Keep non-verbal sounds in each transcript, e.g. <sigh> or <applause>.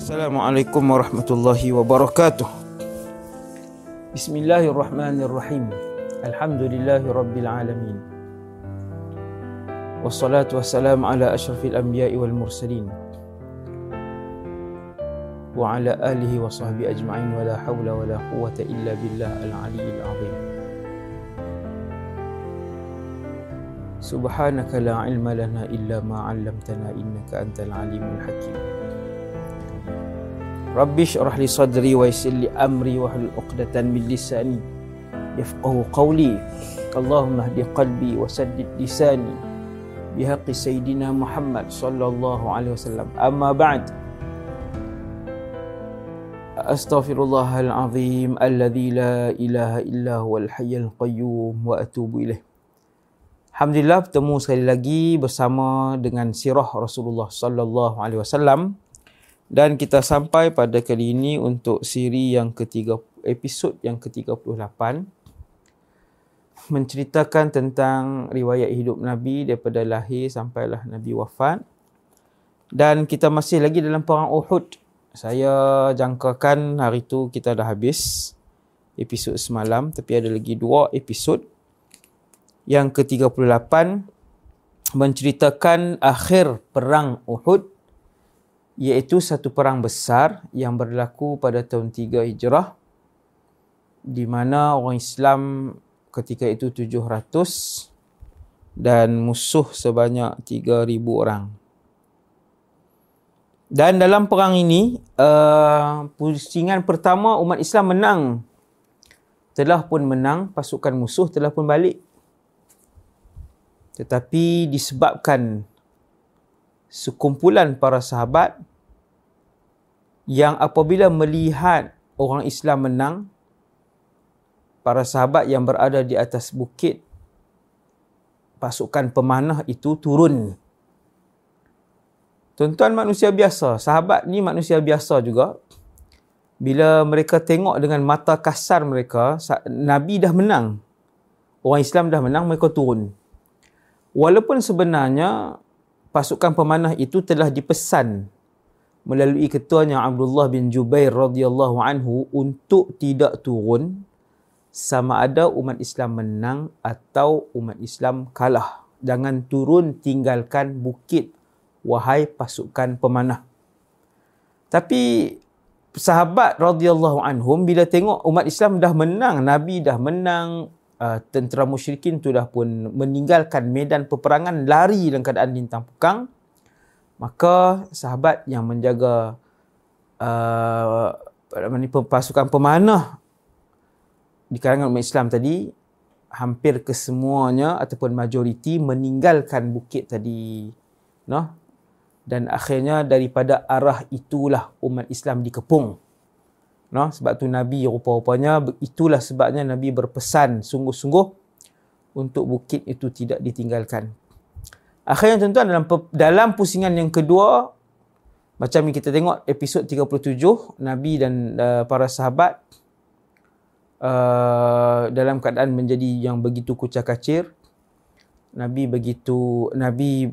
Assalamualaikum warahmatullahi wabarakatuh. Bismillahirrahmanirrahim. Alhamdulillahi rabbil alamin. Wassalatu wassalamu ala asyrafil anbiya'i wal mursalin. Wa ala alihi wa sahbihi ajma'in wa la hawla wa la quwwata illa billah al-aliyyil azim. Subhanaka la ilma lana illa ma 'allamtana innaka antal alimul hakim. Rabbi syrah li sadri wa yassir li amri wa hlul 'uqdatan min lisani yafqahu qawli. Allahumma hdi qalbi wa saddid lisani bihaqqi sayyidina Muhammad sallallahu alaihi wasallam. Amma ba'd. Astaghfirullahal azim alladzi la ilaha illa huwal hayyul qayyum wa atubu ilaih. Alhamdulillah bertemu sekali lagi bersama dengan sirah Rasulullah sallallahu alaihi wasallam dan kita sampai pada kali ini untuk siri yang ketiga episod yang ke-38 menceritakan tentang riwayat hidup Nabi daripada lahir sampailah Nabi wafat. Dan kita masih lagi dalam perang Uhud. Saya jangkakan hari itu kita dah habis episod semalam tapi ada lagi dua episod. Yang ke-38 menceritakan akhir perang Uhud iaitu satu perang besar yang berlaku pada tahun 3 Hijrah di mana orang Islam ketika itu 700 dan musuh sebanyak 3000 orang. Dan dalam perang ini uh, pusingan pertama umat Islam menang. Telah pun menang, pasukan musuh telah pun balik tetapi disebabkan sekumpulan para sahabat yang apabila melihat orang Islam menang, para sahabat yang berada di atas bukit, pasukan pemanah itu turun. Tuan-tuan manusia biasa, sahabat ni manusia biasa juga. Bila mereka tengok dengan mata kasar mereka, Nabi dah menang. Orang Islam dah menang, mereka turun. Walaupun sebenarnya pasukan pemanah itu telah dipesan melalui ketuanya Abdullah bin Jubair radhiyallahu anhu untuk tidak turun sama ada umat Islam menang atau umat Islam kalah. Jangan turun tinggalkan bukit wahai pasukan pemanah. Tapi sahabat radhiyallahu anhum bila tengok umat Islam dah menang, Nabi dah menang, uh, tentera musyrikin tu dah pun meninggalkan medan peperangan lari dalam keadaan lintang pukang. Maka sahabat yang menjaga uh, pasukan pemanah di kalangan umat Islam tadi hampir kesemuanya ataupun majoriti meninggalkan bukit tadi no dan akhirnya daripada arah itulah umat Islam dikepung No, sebab tu Nabi rupa-rupanya itulah sebabnya Nabi berpesan sungguh-sungguh untuk bukit itu tidak ditinggalkan. Akhirnya tuan-tuan dalam dalam pusingan yang kedua macam yang kita tengok episod 37 Nabi dan uh, para sahabat uh, dalam keadaan menjadi yang begitu kucak kacir. Nabi begitu Nabi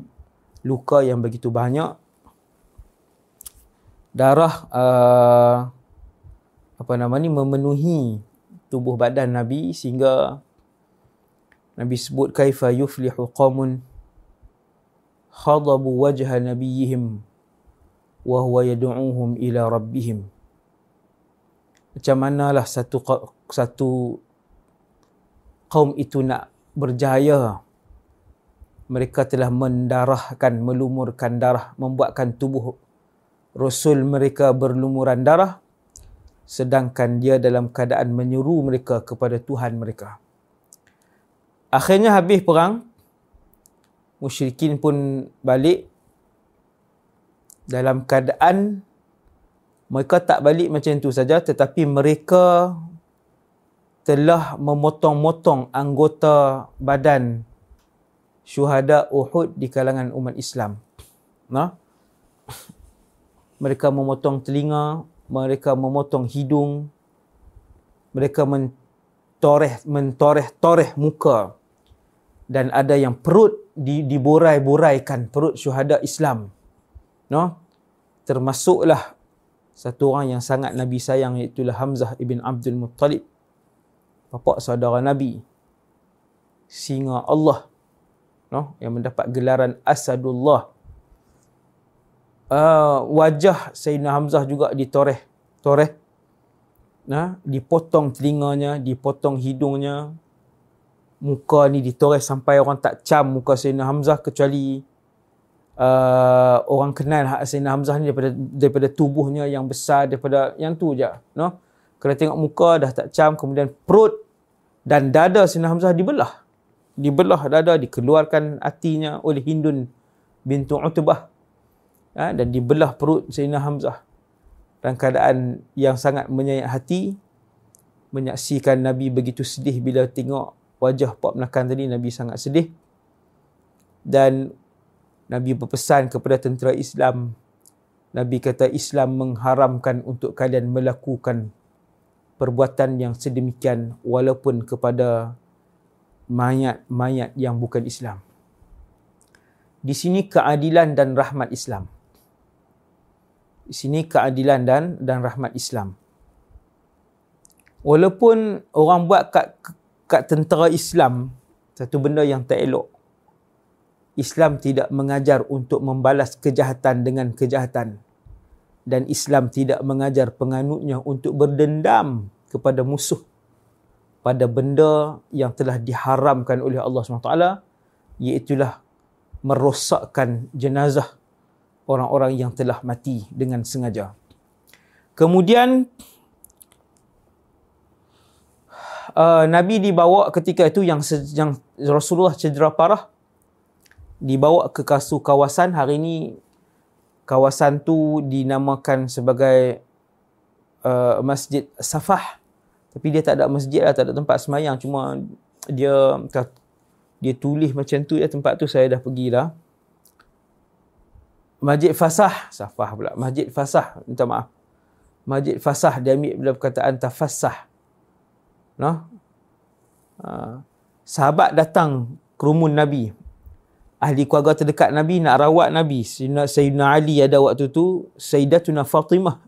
luka yang begitu banyak. Darah uh, apa nama ni memenuhi tubuh badan Nabi sehingga Nabi sebut kaifa yuflihu qaumun khadabu wajha nabiyihim wa huwa yad'uuhum ila rabbihim. Macam manalah satu satu kaum itu nak berjaya. Mereka telah mendarahkan melumurkan darah membuatkan tubuh rasul mereka berlumuran darah sedangkan dia dalam keadaan menyuruh mereka kepada Tuhan mereka. Akhirnya habis perang, musyrikin pun balik dalam keadaan mereka tak balik macam itu saja tetapi mereka telah memotong-motong anggota badan syuhada Uhud di kalangan umat Islam. Nah, mereka memotong telinga, mereka memotong hidung, mereka mentoreh mentoreh toreh muka dan ada yang perut di, diborai-boraikan perut syuhada Islam. No? Termasuklah satu orang yang sangat Nabi sayang iaitu Hamzah ibn Abdul Muttalib. Bapa saudara Nabi. Singa Allah. No, yang mendapat gelaran Asadullah. Uh, wajah Sayyidina Hamzah juga ditoreh. Toreh. Nah, dipotong telinganya, dipotong hidungnya. Muka ni ditoreh sampai orang tak cam muka Sayyidina Hamzah kecuali uh, orang kenal hak Sayyidina Hamzah ni daripada daripada tubuhnya yang besar daripada yang tu je no kalau tengok muka dah tak cam kemudian perut dan dada Sayyidina Hamzah dibelah dibelah dada dikeluarkan hatinya oleh Hindun bintu Utbah ha, dan dibelah perut Sayyidina Hamzah dan keadaan yang sangat menyayat hati menyaksikan Nabi begitu sedih bila tengok wajah Pak Menakan tadi Nabi sangat sedih dan Nabi berpesan kepada tentera Islam. Nabi kata Islam mengharamkan untuk kalian melakukan perbuatan yang sedemikian walaupun kepada mayat-mayat yang bukan Islam. Di sini keadilan dan rahmat Islam. Di sini keadilan dan dan rahmat Islam. Walaupun orang buat kat, kat tentera Islam satu benda yang tak elok. Islam tidak mengajar untuk membalas kejahatan dengan kejahatan. Dan Islam tidak mengajar penganutnya untuk berdendam kepada musuh pada benda yang telah diharamkan oleh Allah SWT iaitulah merosakkan jenazah orang-orang yang telah mati dengan sengaja. Kemudian uh, Nabi dibawa ketika itu yang, yang Rasulullah cedera parah dibawa ke kasu kawasan. Hari ini kawasan tu dinamakan sebagai uh, Masjid Safah. Tapi dia tak ada masjid lah, tak ada tempat semayang. Cuma dia dia tulis macam tu ya tempat tu saya dah pergi dah Masjid Fasah Safah pula Masjid Fasah minta maaf Masjid Fasah dia ambil bila perkataan tafassah no? Uh, sahabat datang kerumun Nabi ahli keluarga terdekat Nabi nak rawat Nabi. Sayyidina Ali ada waktu tu, Sayyidatuna Fatimah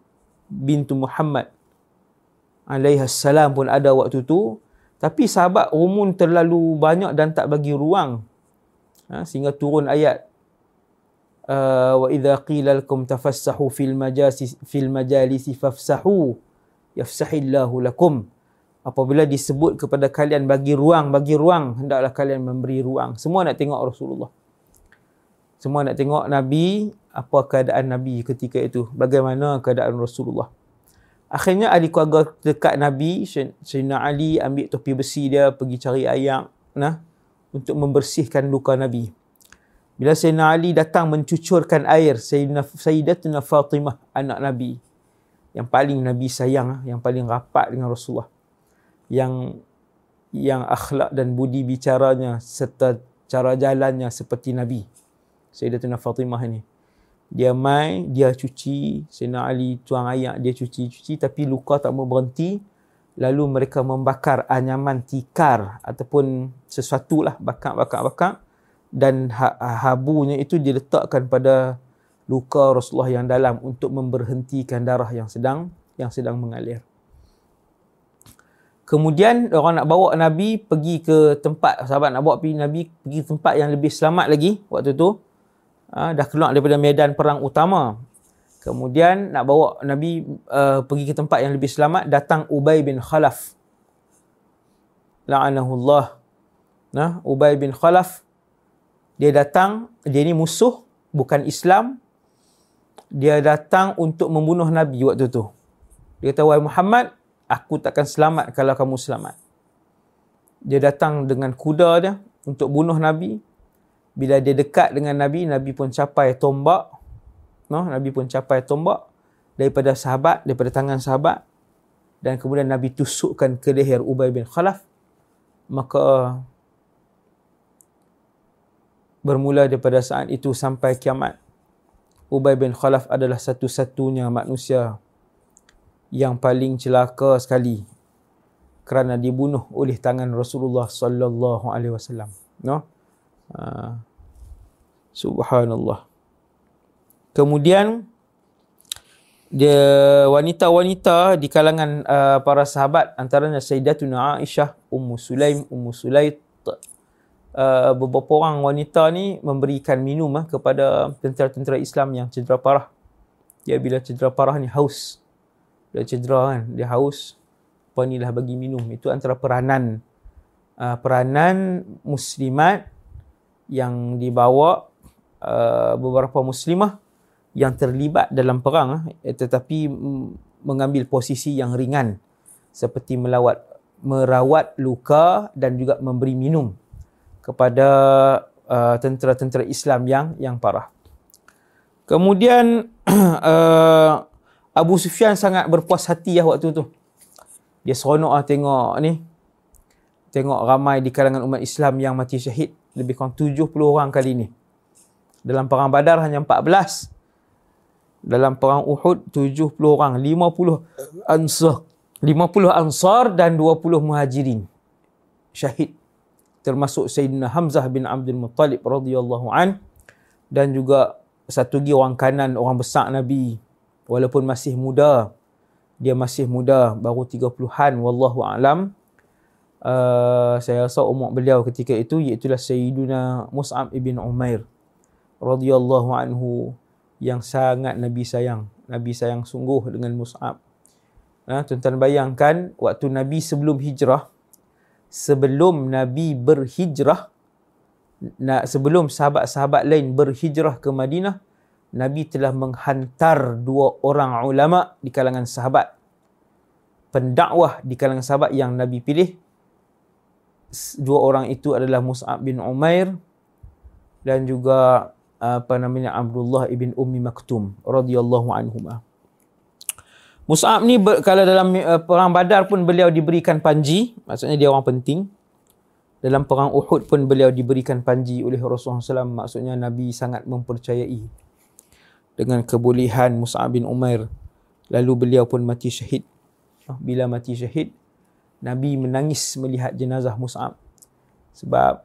bintu Muhammad alaihi salam pun ada waktu tu. Tapi sahabat rumun terlalu banyak dan tak bagi ruang. Ha, sehingga turun ayat wa idza qila lakum tafassahu fil majalisi fil majalisi fafsahu yafsahillahu lakum apabila disebut kepada kalian bagi ruang bagi ruang hendaklah kalian memberi ruang semua nak tengok Rasulullah semua nak tengok Nabi, apa keadaan Nabi ketika itu. Bagaimana keadaan Rasulullah. Akhirnya ahli keluarga dekat Nabi, Sayyidina Ali ambil topi besi dia, pergi cari air nah, untuk membersihkan luka Nabi. Bila Sayyidina Ali datang mencucurkan air, Sayyidina, Sayyidatuna Fatimah, anak Nabi, yang paling Nabi sayang, yang paling rapat dengan Rasulullah, yang yang akhlak dan budi bicaranya serta cara jalannya seperti Nabi. Sayyidatina Fatimah ni. Dia mai, dia cuci, Sayyidina Ali tuang air, dia cuci-cuci tapi luka tak mau berhenti. Lalu mereka membakar anyaman tikar ataupun sesuatu lah bakar-bakar-bakar dan ha, habunya itu diletakkan pada luka Rasulullah yang dalam untuk memberhentikan darah yang sedang yang sedang mengalir. Kemudian orang nak bawa Nabi pergi ke tempat sahabat nak bawa pergi Nabi pergi ke tempat yang lebih selamat lagi waktu tu uh, dah keluar daripada medan perang utama. Kemudian nak bawa Nabi uh, pergi ke tempat yang lebih selamat, datang Ubay bin Khalaf. La'anahullah. Nah, Ubay bin Khalaf dia datang, dia ni musuh bukan Islam. Dia datang untuk membunuh Nabi waktu tu. Dia kata, "Wahai Muhammad, aku takkan selamat kalau kamu selamat." Dia datang dengan kuda dia untuk bunuh Nabi bila dia dekat dengan Nabi, Nabi pun capai tombak. No, Nabi pun capai tombak daripada sahabat, daripada tangan sahabat. Dan kemudian Nabi tusukkan ke leher Ubay bin Khalaf. Maka bermula daripada saat itu sampai kiamat. Ubay bin Khalaf adalah satu-satunya manusia yang paling celaka sekali kerana dibunuh oleh tangan Rasulullah sallallahu alaihi wasallam. No? Uh, Subhanallah. Kemudian dia wanita-wanita di kalangan uh, para sahabat antaranya Sayyidatuna Aisyah, Ummu Sulaim, Ummu Sulait uh, beberapa orang wanita ni memberikan minum uh, kepada tentera-tentera Islam yang cedera parah. Dia bila cedera parah ni haus. Dia cedera kan, dia haus. Apa ni lah bagi minum. Itu antara peranan uh, peranan muslimat yang dibawa uh, beberapa muslimah yang terlibat dalam perang eh, tetapi mengambil posisi yang ringan seperti melawat merawat luka dan juga memberi minum kepada uh, tentera-tentera Islam yang yang parah. Kemudian <clears throat> uh, Abu Sufyan sangat berpuas hati ya waktu tu. Dia seronok lah tengok ni. Tengok ramai di kalangan umat Islam yang mati syahid. Lebih kurang 70 orang kali ni. Dalam perang badar hanya 14 dalam perang Uhud 70 orang 50 ansar 50 ansar dan 20 muhajirin syahid termasuk Sayyidina Hamzah bin Abdul Muttalib radhiyallahu an dan juga satu lagi orang kanan orang besar Nabi walaupun masih muda dia masih muda baru 30-an wallahu alam uh, saya rasa umur beliau ketika itu iaitu Sayyidina Mus'ab ibn Umair radhiyallahu anhu yang sangat Nabi sayang. Nabi sayang sungguh dengan Mus'ab. Ha, tuan-tuan bayangkan waktu Nabi sebelum hijrah, sebelum Nabi berhijrah, sebelum sahabat-sahabat lain berhijrah ke Madinah, Nabi telah menghantar dua orang ulama di kalangan sahabat. Pendakwah di kalangan sahabat yang Nabi pilih. Dua orang itu adalah Mus'ab bin Umair dan juga apa namanya Abdullah ibn Ummi Maktum radhiyallahu anhuma. Mus'ab ni ber, kalau dalam uh, perang Badar pun beliau diberikan panji, maksudnya dia orang penting. Dalam perang Uhud pun beliau diberikan panji oleh Rasulullah SAW, maksudnya Nabi sangat mempercayai dengan kebolehan Mus'ab bin Umair. Lalu beliau pun mati syahid. Ah, bila mati syahid, Nabi menangis melihat jenazah Mus'ab. Sebab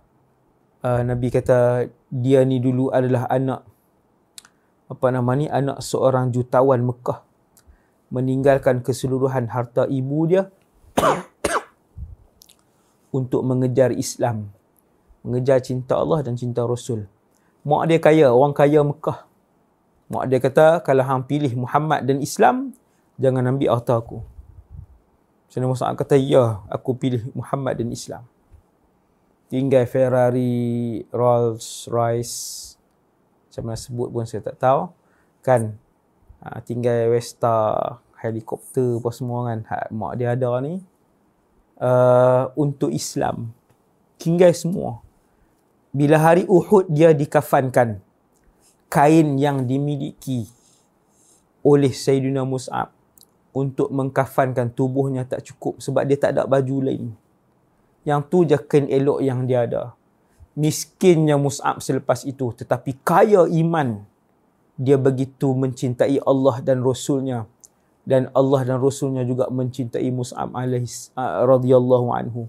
uh, Nabi kata dia ni dulu adalah anak apa nama ni anak seorang jutawan Mekah meninggalkan keseluruhan harta ibu dia <coughs> untuk mengejar Islam mengejar cinta Allah dan cinta Rasul. Mak dia kaya orang kaya Mekah. Mak dia kata kalau hang pilih Muhammad dan Islam jangan ambil harta aku. Sayyidina Musa kata ya aku pilih Muhammad dan Islam. Tinggal Ferrari, Rolls Royce, macam mana sebut pun saya tak tahu. Kan, ha, tinggal Vesta, helikopter apa semua kan, ha, mak dia ada ni. Uh, untuk Islam, tinggal semua. Bila hari Uhud dia dikafankan, kain yang dimiliki oleh Sayyidina Mus'ab untuk mengkafankan tubuhnya tak cukup sebab dia tak ada baju lain. Yang tu je kain elok yang dia ada. Miskinnya Mus'ab selepas itu. Tetapi kaya iman. Dia begitu mencintai Allah dan Rasulnya. Dan Allah dan Rasulnya juga mencintai Mus'ab alaihis radhiyallahu anhu.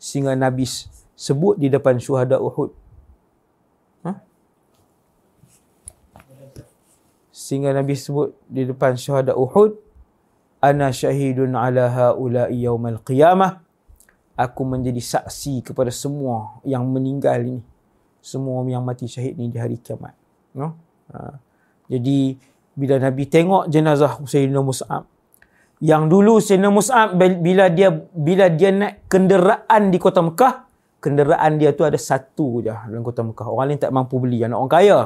Sehingga Nabi sebut di depan syuhada Uhud. Ha? Sehingga Nabi sebut di depan syuhada Uhud. Ana syahidun ala ha'ula'i yawmal qiyamah aku menjadi saksi kepada semua yang meninggal ini semua yang mati syahid ni di hari kiamat no ha. Jadi bila nabi tengok jenazah Sayyidina Mus'ab yang dulu Sayyidina Mus'ab bila dia bila dia naik kenderaan di kota Mekah kenderaan dia tu ada satu je dalam kota Mekah. Orang lain tak mampu beli anak orang kaya.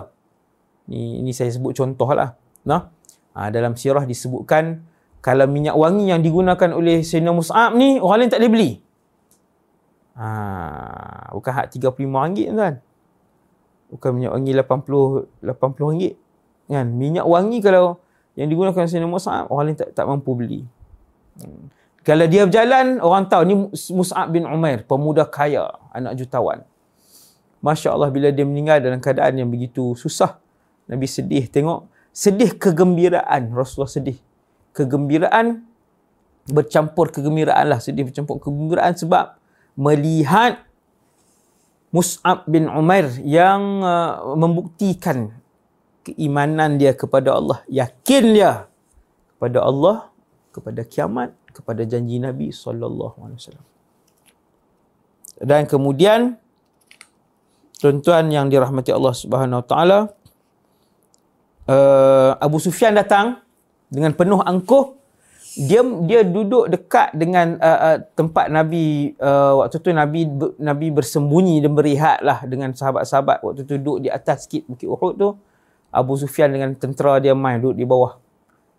Ni ini saya sebut contoh lah. No ha, dalam sirah disebutkan kalau minyak wangi yang digunakan oleh Sayyidina Mus'ab ni orang lain tak boleh beli. Ha, bukan hak RM35 tuan. Bukan minyak wangi 80 80 ringgit. Kan? Minyak wangi kalau yang digunakan Sayyidina Mus'ab, orang lain tak, tak mampu beli. Hmm. Kalau dia berjalan, orang tahu ni Mus'ab bin Umair, pemuda kaya, anak jutawan. Masya Allah bila dia meninggal dalam keadaan yang begitu susah. Nabi sedih tengok. Sedih kegembiraan. Rasulullah sedih. Kegembiraan bercampur kegembiraan lah. Sedih bercampur kegembiraan sebab melihat Mus'ab bin Umair yang uh, membuktikan keimanan dia kepada Allah. Yakin dia kepada Allah, kepada kiamat, kepada janji Nabi sallallahu alaihi wasallam. Dan kemudian tuan-tuan yang dirahmati Allah Subhanahu wa taala uh, Abu Sufyan datang dengan penuh angkuh dia dia duduk dekat dengan uh, uh, tempat Nabi uh, waktu tu Nabi Nabi bersembunyi dan berehatlah dengan sahabat-sahabat waktu tu duduk di atas sikit Bukit Uhud tu Abu Sufyan dengan tentera dia main duduk di bawah.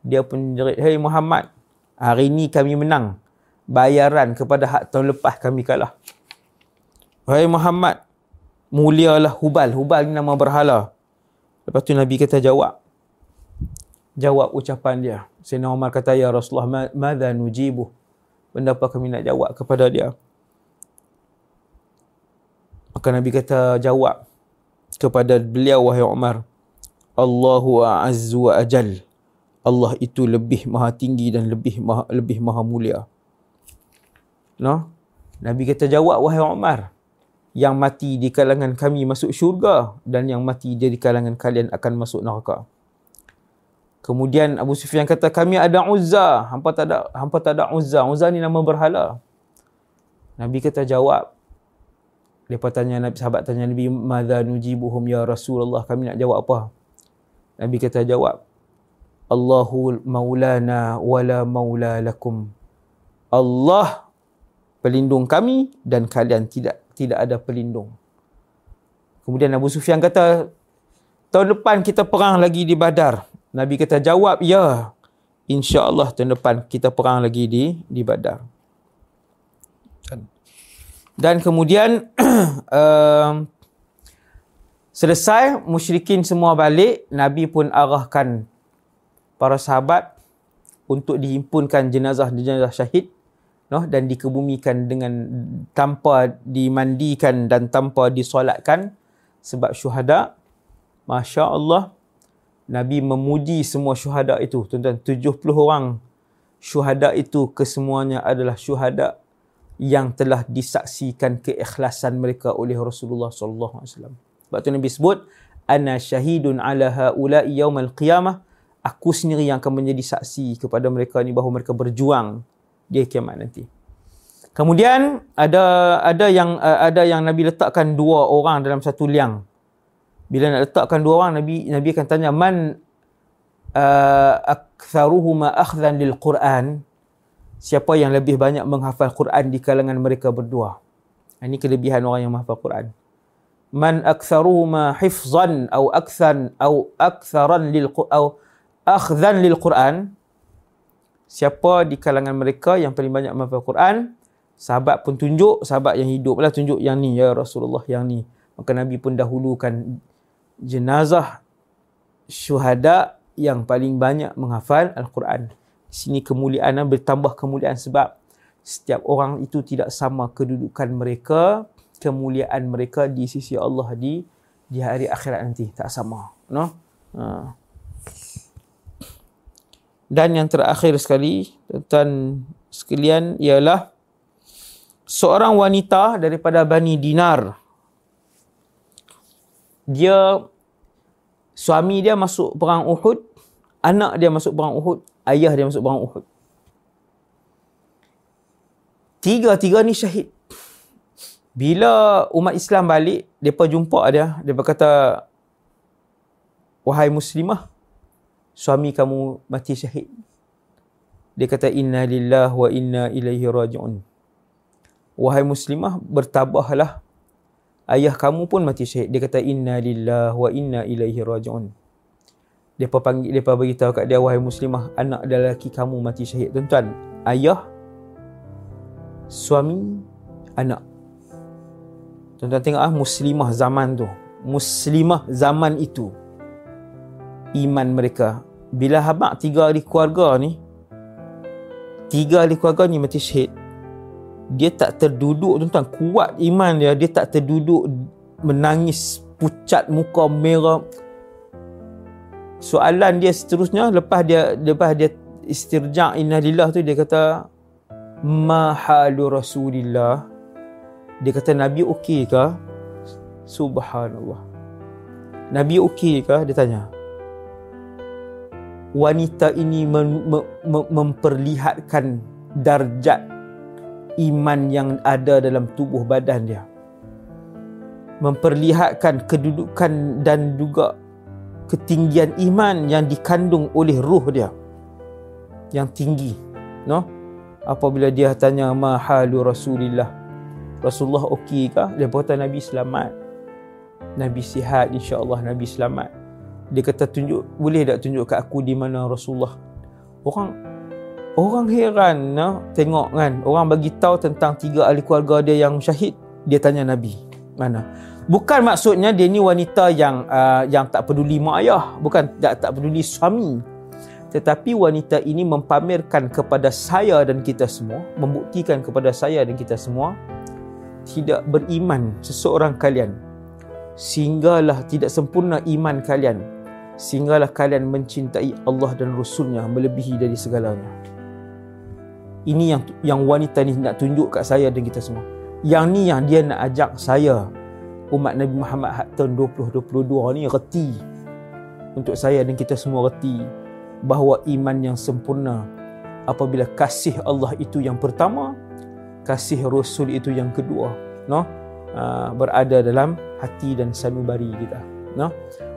Dia pun jerit hey Muhammad hari ini kami menang. Bayaran kepada hak tahun lepas kami kalah. Hey Muhammad mulialah Hubal. Hubal ni nama berhala. Lepas tu Nabi kata jawab. Jawab ucapan dia. Sayyidina Umar kata, Ya Rasulullah, mada nujibu? Benda apa kami nak jawab kepada dia? Maka Nabi kata, jawab kepada beliau, wahai Umar. Allahu a'azzu wa ajal. Allah itu lebih maha tinggi dan lebih maha, lebih maha mulia. No? Nabi kata, jawab, wahai Umar. Yang mati di kalangan kami masuk syurga dan yang mati di kalangan kalian akan masuk neraka. Kemudian Abu Sufyan kata kami ada Uzza, hampa tak ada hampa tak ada Uzza. Uzza ni nama berhala. Nabi kata jawab. Depa tanya Nabi sahabat tanya Nabi madza nujibuhum ya Rasulullah kami nak jawab apa? Nabi kata jawab. Allahu maulana wala maula lakum. Allah pelindung kami dan kalian tidak tidak ada pelindung. Kemudian Abu Sufyan kata tahun depan kita perang lagi di Badar. Nabi kata jawab ya. InsyaAllah tahun depan kita perang lagi di di Badar. Dan kemudian <clears throat> uh, selesai musyrikin semua balik, Nabi pun arahkan para sahabat untuk dihimpunkan jenazah-jenazah syahid no, dan dikebumikan dengan tanpa dimandikan dan tanpa disolatkan sebab syuhada. Masya Allah, Nabi memuji semua syuhada itu. Tuan-tuan, 70 orang syuhada itu kesemuanya adalah syuhada yang telah disaksikan keikhlasan mereka oleh Rasulullah sallallahu alaihi wasallam. Sebab tu Nabi sebut ana syahidun ala haula'i yaumal qiyamah. Aku sendiri yang akan menjadi saksi kepada mereka ni bahawa mereka berjuang di kiamat nanti. Kemudian ada ada yang ada yang Nabi letakkan dua orang dalam satu liang bila nak letakkan dua orang nabi nabi akan tanya man uh, aktharuhuma akhdhan lil quran siapa yang lebih banyak menghafal Quran di kalangan mereka berdua ini kelebihan orang yang menghafal Quran man aktharuhuma hifzan atau akthan atau aktharan lil atau akhdhan lil Quran siapa di kalangan mereka yang paling banyak menghafal Quran sahabat pun tunjuk sahabat yang hidup lah tunjuk yang ni ya Rasulullah yang ni maka Nabi pun dahulukan jenazah syuhada yang paling banyak menghafal Al-Quran. Sini kemuliaan bertambah kemuliaan sebab setiap orang itu tidak sama kedudukan mereka, kemuliaan mereka di sisi Allah di di hari akhirat nanti tak sama, no? Ha. Dan yang terakhir sekali, tuan sekalian ialah seorang wanita daripada Bani Dinar dia suami dia masuk perang Uhud, anak dia masuk perang Uhud, ayah dia masuk perang Uhud. Tiga-tiga ni syahid. Bila umat Islam balik, mereka jumpa dia. Dia berkata, Wahai muslimah, suami kamu mati syahid. Dia kata, Inna lillah wa inna ilaihi raji'un. Wahai muslimah, bertabahlah ayah kamu pun mati syahid. Dia kata inna lillah wa inna ilaihi raji'un. Dia panggil dia beritahu kat dia wahai muslimah anak dan lelaki kamu mati syahid. Tuan-tuan, ayah suami anak. Tuan-tuan tengok ah muslimah zaman tu. Muslimah zaman itu. Iman mereka. Bila habaq tiga ahli keluarga ni tiga ahli keluarga ni mati syahid dia tak terduduk tuan-tuan kuat iman dia dia tak terduduk menangis pucat muka merah soalan dia seterusnya lepas dia lepas dia istirja innalillah tu dia kata mahalu rasulillah dia kata nabi okey ke subhanallah. Nabi okey ke dia tanya. Wanita ini mem- mem- memperlihatkan darjat iman yang ada dalam tubuh badan dia. Memperlihatkan kedudukan dan juga ketinggian iman yang dikandung oleh ruh dia yang tinggi. No? Apabila dia tanya mahalu rasulillah rasulullah okey ke dia kata nabi selamat. Nabi sihat insyaallah nabi selamat. Dia kata tunjuk boleh tak tunjuk kat aku di mana rasulullah? Orang orang heran no? tengok kan. Orang bagi tahu tentang tiga ahli keluarga dia yang syahid dia tanya nabi mana? Bukan maksudnya dia ni wanita yang uh, yang tak peduli mak ayah bukan tak tak peduli suami. Tetapi wanita ini mempamerkan kepada saya dan kita semua membuktikan kepada saya dan kita semua tidak beriman seseorang kalian sehinggalah tidak sempurna iman kalian sehinggalah kalian mencintai Allah dan Rasulnya melebihi dari segalanya. Ini yang yang wanita ni nak tunjuk kat saya dan kita semua. Yang ni yang dia nak ajak saya umat Nabi Muhammad tahun 2022 ni reti. Untuk saya dan kita semua reti bahawa iman yang sempurna apabila kasih Allah itu yang pertama kasih Rasul itu yang kedua no? Uh, berada dalam hati dan sanubari kita no?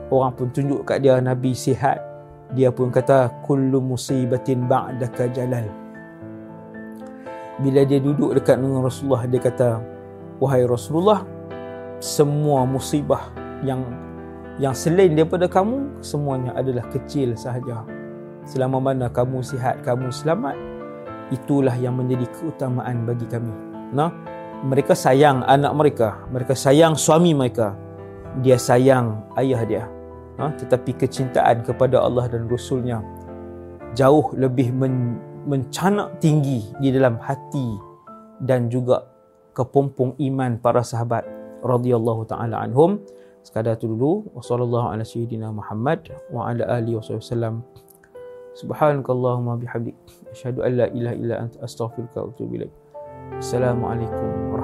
Orang pun tunjuk kat dia nabi sihat. Dia pun kata kullu musibatin ba'daka jalal. Bila dia duduk dekat dengan Rasulullah dia kata wahai Rasulullah semua musibah yang yang selain daripada kamu semuanya adalah kecil sahaja. Selama mana kamu sihat, kamu selamat, itulah yang menjadi keutamaan bagi kami. Nah, mereka sayang anak mereka, mereka sayang suami mereka, dia sayang ayah dia. Nah, tetapi kecintaan kepada Allah dan Rasulnya jauh lebih men- mencanak tinggi di dalam hati dan juga kepompong iman para sahabat radhiyallahu taala anhum. Sekadar itu dulu. Wassalamualaikum warahmatullahi wabarakatuh. Wa ala alihi wasallam. Subhanakallahumma bihamdik asyhadu an la ilaha illa anta astaghfiruka wa atubu ilaik. Assalamualaikum